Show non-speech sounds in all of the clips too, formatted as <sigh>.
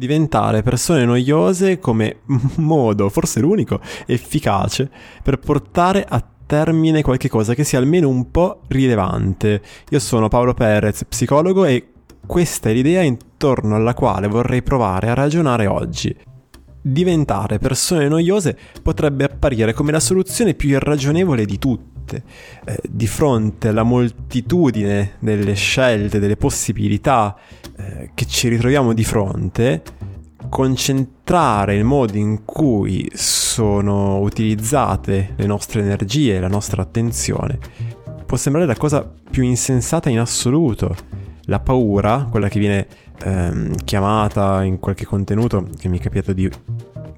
diventare persone noiose come <laughs> modo, forse l'unico, efficace per portare a termine qualche cosa che sia almeno un po' rilevante. Io sono Paolo Perez, psicologo e questa è l'idea intorno alla quale vorrei provare a ragionare oggi. Diventare persone noiose potrebbe apparire come la soluzione più irragionevole di tutte. Eh, di fronte alla moltitudine delle scelte, delle possibilità eh, che ci ritroviamo di fronte, concentrare il modo in cui sono utilizzate le nostre energie, la nostra attenzione, può sembrare la cosa più insensata in assoluto. La paura, quella che viene ehm, chiamata in qualche contenuto che mi è capitato di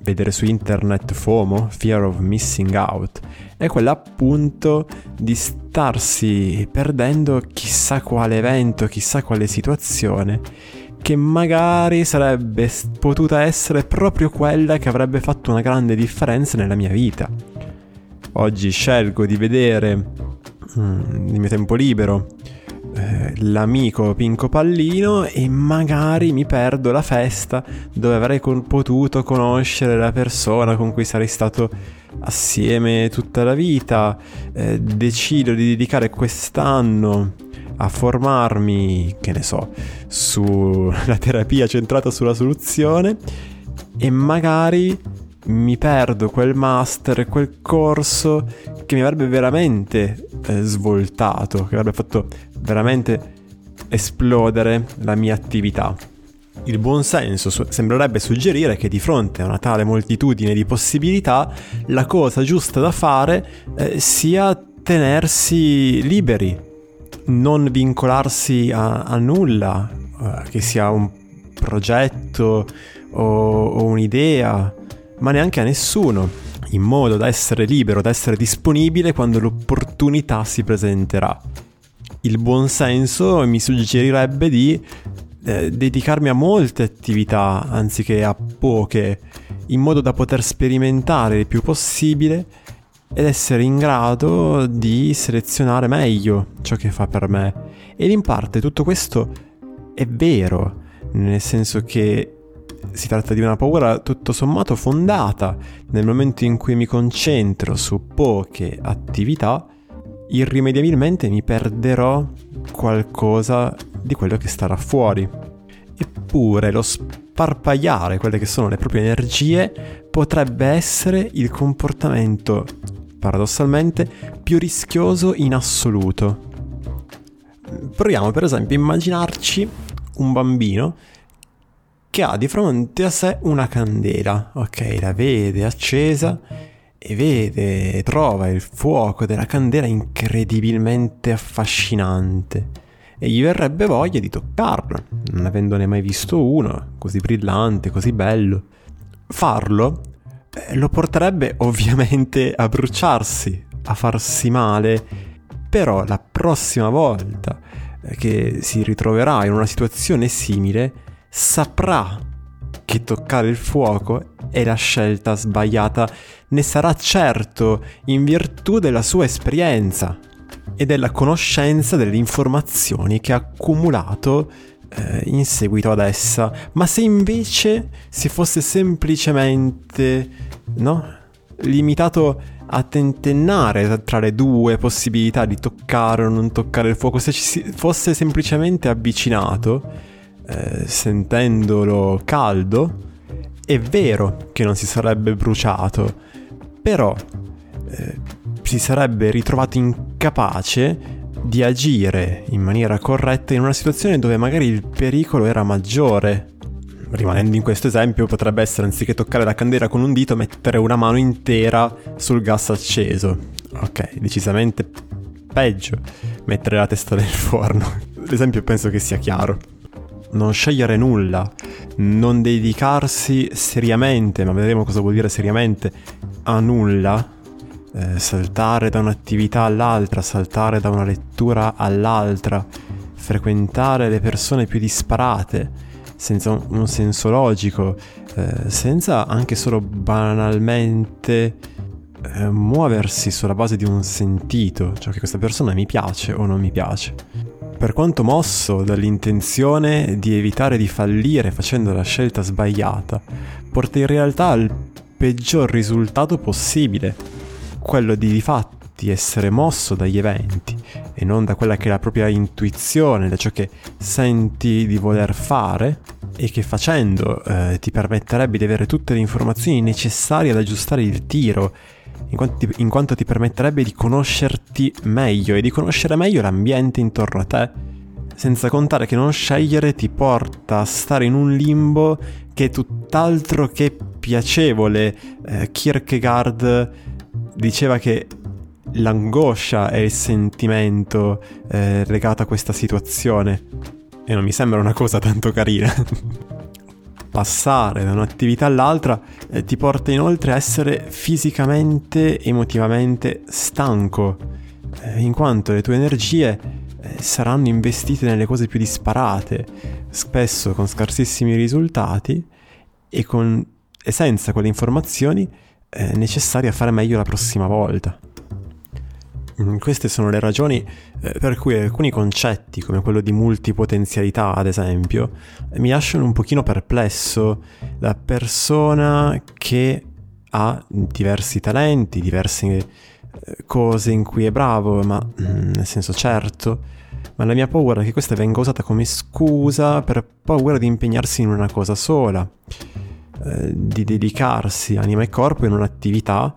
vedere su internet FOMO, Fear of Missing Out, è quella appunto di starsi perdendo chissà quale evento, chissà quale situazione che magari sarebbe potuta essere proprio quella che avrebbe fatto una grande differenza nella mia vita. Oggi scelgo di vedere mm, nel mio tempo libero eh, l'amico Pinco Pallino e magari mi perdo la festa dove avrei con- potuto conoscere la persona con cui sarei stato assieme tutta la vita. Eh, decido di dedicare quest'anno a formarmi, che ne so, sulla <laughs> terapia centrata sulla soluzione e magari mi perdo quel master, quel corso che mi avrebbe veramente eh, svoltato, che avrebbe fatto veramente esplodere la mia attività. Il buon senso su- sembrerebbe suggerire che di fronte a una tale moltitudine di possibilità la cosa giusta da fare eh, sia tenersi liberi, non vincolarsi a, a nulla, eh, che sia un progetto o, o un'idea, ma neanche a nessuno, in modo da essere libero, da essere disponibile quando l'opportunità si presenterà. Il buon senso mi suggerirebbe di eh, dedicarmi a molte attività anziché a poche, in modo da poter sperimentare il più possibile ed essere in grado di selezionare meglio ciò che fa per me. Ed in parte tutto questo è vero, nel senso che si tratta di una paura tutto sommato fondata nel momento in cui mi concentro su poche attività, irrimediabilmente mi perderò qualcosa di quello che starà fuori. Eppure lo sparpagliare quelle che sono le proprie energie potrebbe essere il comportamento paradossalmente, più rischioso in assoluto. Proviamo per esempio a immaginarci un bambino che ha di fronte a sé una candela, ok, la vede accesa e vede, trova il fuoco della candela incredibilmente affascinante. E gli verrebbe voglia di toccarlo, non avendone mai visto uno così brillante, così bello. Farlo eh, lo porterebbe <laughs> ovviamente a bruciarsi, a farsi male, però la prossima volta eh, che si ritroverà in una situazione simile saprà che toccare il fuoco è la scelta sbagliata, ne sarà certo in virtù della sua esperienza e della conoscenza delle informazioni che ha accumulato eh, in seguito ad essa, ma se invece si fosse semplicemente no, limitato a tentennare tra le due possibilità di toccare o non toccare il fuoco, se ci si fosse semplicemente avvicinato, eh, sentendolo caldo, è vero che non si sarebbe bruciato, però eh, si sarebbe ritrovato incapace di agire in maniera corretta in una situazione dove magari il pericolo era maggiore. Rimanendo in questo esempio, potrebbe essere anziché toccare la candela con un dito, mettere una mano intera sul gas acceso. Ok, decisamente peggio mettere la testa nel <laughs> forno. L'esempio penso che sia chiaro. Non scegliere nulla, non dedicarsi seriamente, ma vedremo cosa vuol dire seriamente, a nulla, eh, saltare da un'attività all'altra, saltare da una lettura all'altra, frequentare le persone più disparate, senza un, un senso logico, eh, senza anche solo banalmente eh, muoversi sulla base di un sentito, cioè che questa persona mi piace o non mi piace. Per quanto mosso dall'intenzione di evitare di fallire facendo la scelta sbagliata, porta in realtà al peggior risultato possibile, quello di di fatti essere mosso dagli eventi e non da quella che è la propria intuizione, da ciò che senti di voler fare e che facendo eh, ti permetterebbe di avere tutte le informazioni necessarie ad aggiustare il tiro in quanto, ti, in quanto ti permetterebbe di conoscerti meglio e di conoscere meglio l'ambiente intorno a te. Senza contare che non scegliere ti porta a stare in un limbo che è tutt'altro che piacevole. Eh, Kierkegaard diceva che l'angoscia è il sentimento eh, legato a questa situazione e non mi sembra una cosa tanto carina. <laughs> passare da un'attività all'altra eh, ti porta inoltre a essere fisicamente, emotivamente stanco, eh, in quanto le tue energie eh, saranno investite nelle cose più disparate, spesso con scarsissimi risultati e, con, e senza quelle informazioni eh, necessarie a fare meglio la prossima volta. Mm, queste sono le ragioni eh, per cui alcuni concetti, come quello di multipotenzialità ad esempio, mi lasciano un pochino perplesso. La persona che ha diversi talenti, diverse eh, cose in cui è bravo, ma mm, nel senso certo, ma la mia paura è che questa venga usata come scusa per paura di impegnarsi in una cosa sola, eh, di dedicarsi anima e corpo in un'attività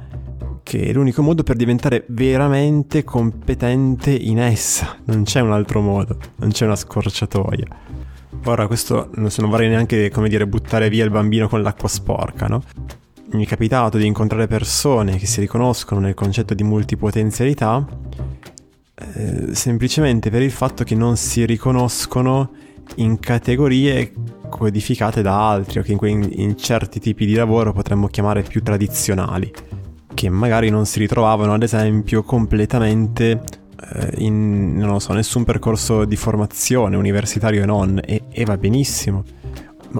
che è l'unico modo per diventare veramente competente in essa. Non c'è un altro modo, non c'è una scorciatoia. Ora, questo non vorrei neanche, come dire, buttare via il bambino con l'acqua sporca, no? Mi è capitato di incontrare persone che si riconoscono nel concetto di multipotenzialità eh, semplicemente per il fatto che non si riconoscono in categorie codificate da altri o che in, in certi tipi di lavoro potremmo chiamare più tradizionali che magari non si ritrovavano ad esempio completamente eh, in, non so, nessun percorso di formazione universitario e non, e, e va benissimo.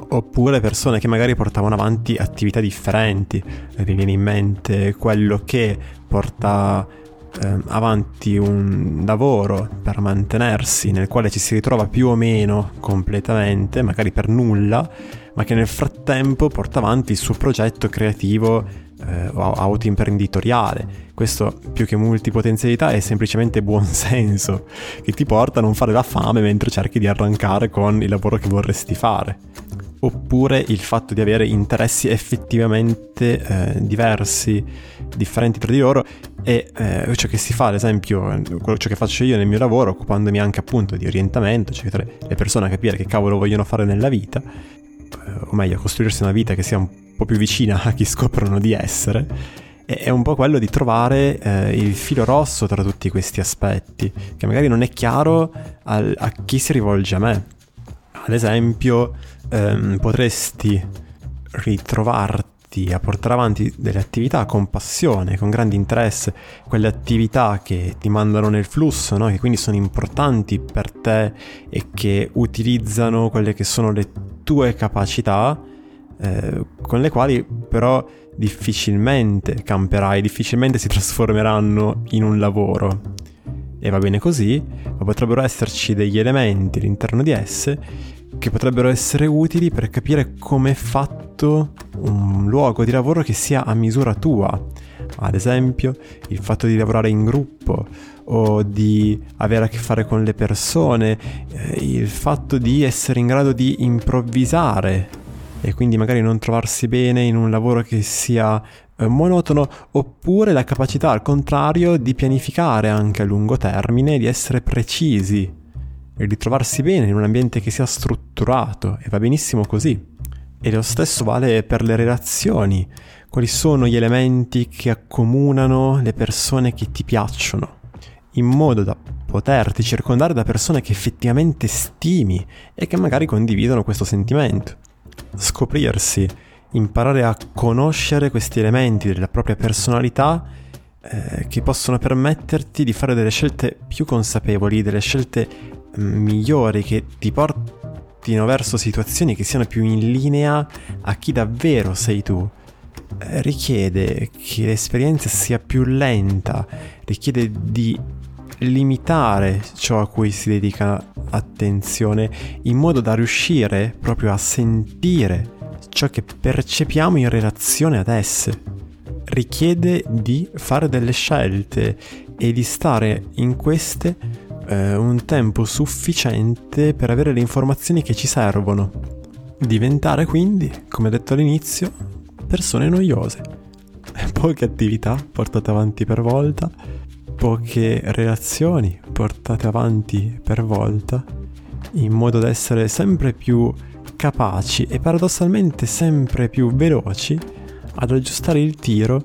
Oppure persone che magari portavano avanti attività differenti. Mi viene in mente quello che porta eh, avanti un lavoro per mantenersi nel quale ci si ritrova più o meno completamente, magari per nulla, ma che nel frattempo porta avanti il suo progetto creativo eh, autoimprenditoriale. Questo più che multipotenzialità è semplicemente buonsenso <laughs> che ti porta a non fare la fame mentre cerchi di arrancare con il lavoro che vorresti fare. Oppure il fatto di avere interessi effettivamente eh, diversi, differenti tra di loro e eh, ciò che si fa, ad esempio, ciò che faccio io nel mio lavoro, occupandomi anche appunto di orientamento, cioè le persone a capire che cavolo vogliono fare nella vita, eh, o meglio, costruirsi una vita che sia un po' più vicina a chi scoprono di essere, è un po' quello di trovare eh, il filo rosso tra tutti questi aspetti, che magari non è chiaro al, a chi si rivolge a me. Ad esempio, ehm, potresti ritrovarti a portare avanti delle attività con passione, con grande interesse, quelle attività che ti mandano nel flusso, no? che quindi sono importanti per te e che utilizzano quelle che sono le tue capacità eh, con le quali però difficilmente camperai, difficilmente si <laughs> trasformeranno in un lavoro. E va bene così, ma potrebbero esserci degli elementi all'interno di esse che potrebbero essere utili per capire come è fatto un luogo di lavoro che sia a misura tua. Ad esempio, il fatto di lavorare in gruppo o di avere a che fare con le persone, eh, il fatto di essere in grado di improvvisare e quindi magari non trovarsi bene in un lavoro che sia eh, monotono oppure la capacità al contrario di pianificare anche a lungo termine, di essere precisi e di trovarsi bene in un ambiente che sia strutturato e va benissimo così. E lo stesso vale per le relazioni. Quali sono gli elementi che accomunano le persone che ti piacciono? In modo da poterti circondare da persone che effettivamente stimi e che magari condividono questo sentimento scoprirsi, imparare a conoscere questi elementi della propria personalità eh, che possono permetterti di fare delle scelte più consapevoli, delle scelte mm, migliori che ti portino verso situazioni che siano più in linea a chi davvero sei tu. Eh, richiede che l'esperienza sia più lenta, richiede di limitare ciò a cui si dedica attenzione in modo da riuscire proprio a sentire ciò che percepiamo in relazione ad esse. Richiede di fare delle scelte e di stare in queste eh, un tempo sufficiente per avere le informazioni che ci servono. Diventare quindi, come detto all'inizio, persone noiose. <laughs> Poche attività portate avanti per volta, poche relazioni portate avanti per volta, in modo da essere sempre più capaci e paradossalmente sempre più veloci ad aggiustare il tiro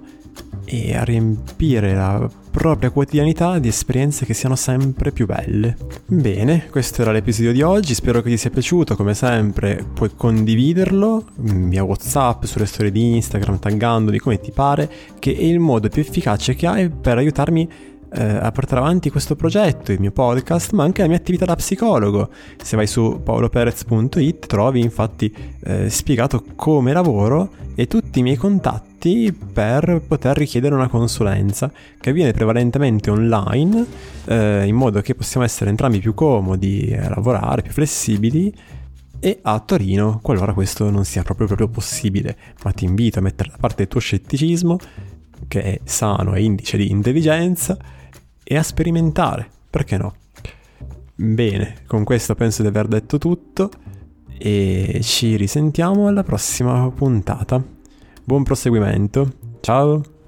e a riempire la propria quotidianità di esperienze che siano sempre più belle. Bene, questo era l'episodio di oggi, spero che ti sia piaciuto, come sempre puoi condividerlo via Whatsapp, sulle storie di Instagram, taggandoli come ti pare, che è il modo più efficace che hai per aiutarmi eh, a portare avanti questo progetto, il mio podcast, ma anche la mia attività da psicologo. Se vai su paoloperez.it trovi infatti eh, spiegato come lavoro e tutti i miei contatti per poter richiedere una consulenza che avviene prevalentemente online eh, in modo che possiamo essere entrambi più comodi a lavorare, più flessibili e a Torino qualora questo non sia proprio, proprio possibile, ma ti invito a mettere da parte il tuo scetticismo che è sano e indice di intelligenza e a sperimentare, perché no? Bene, con questo penso di aver detto tutto e ci risentiamo alla prossima puntata. Buon proseguimento, ciao!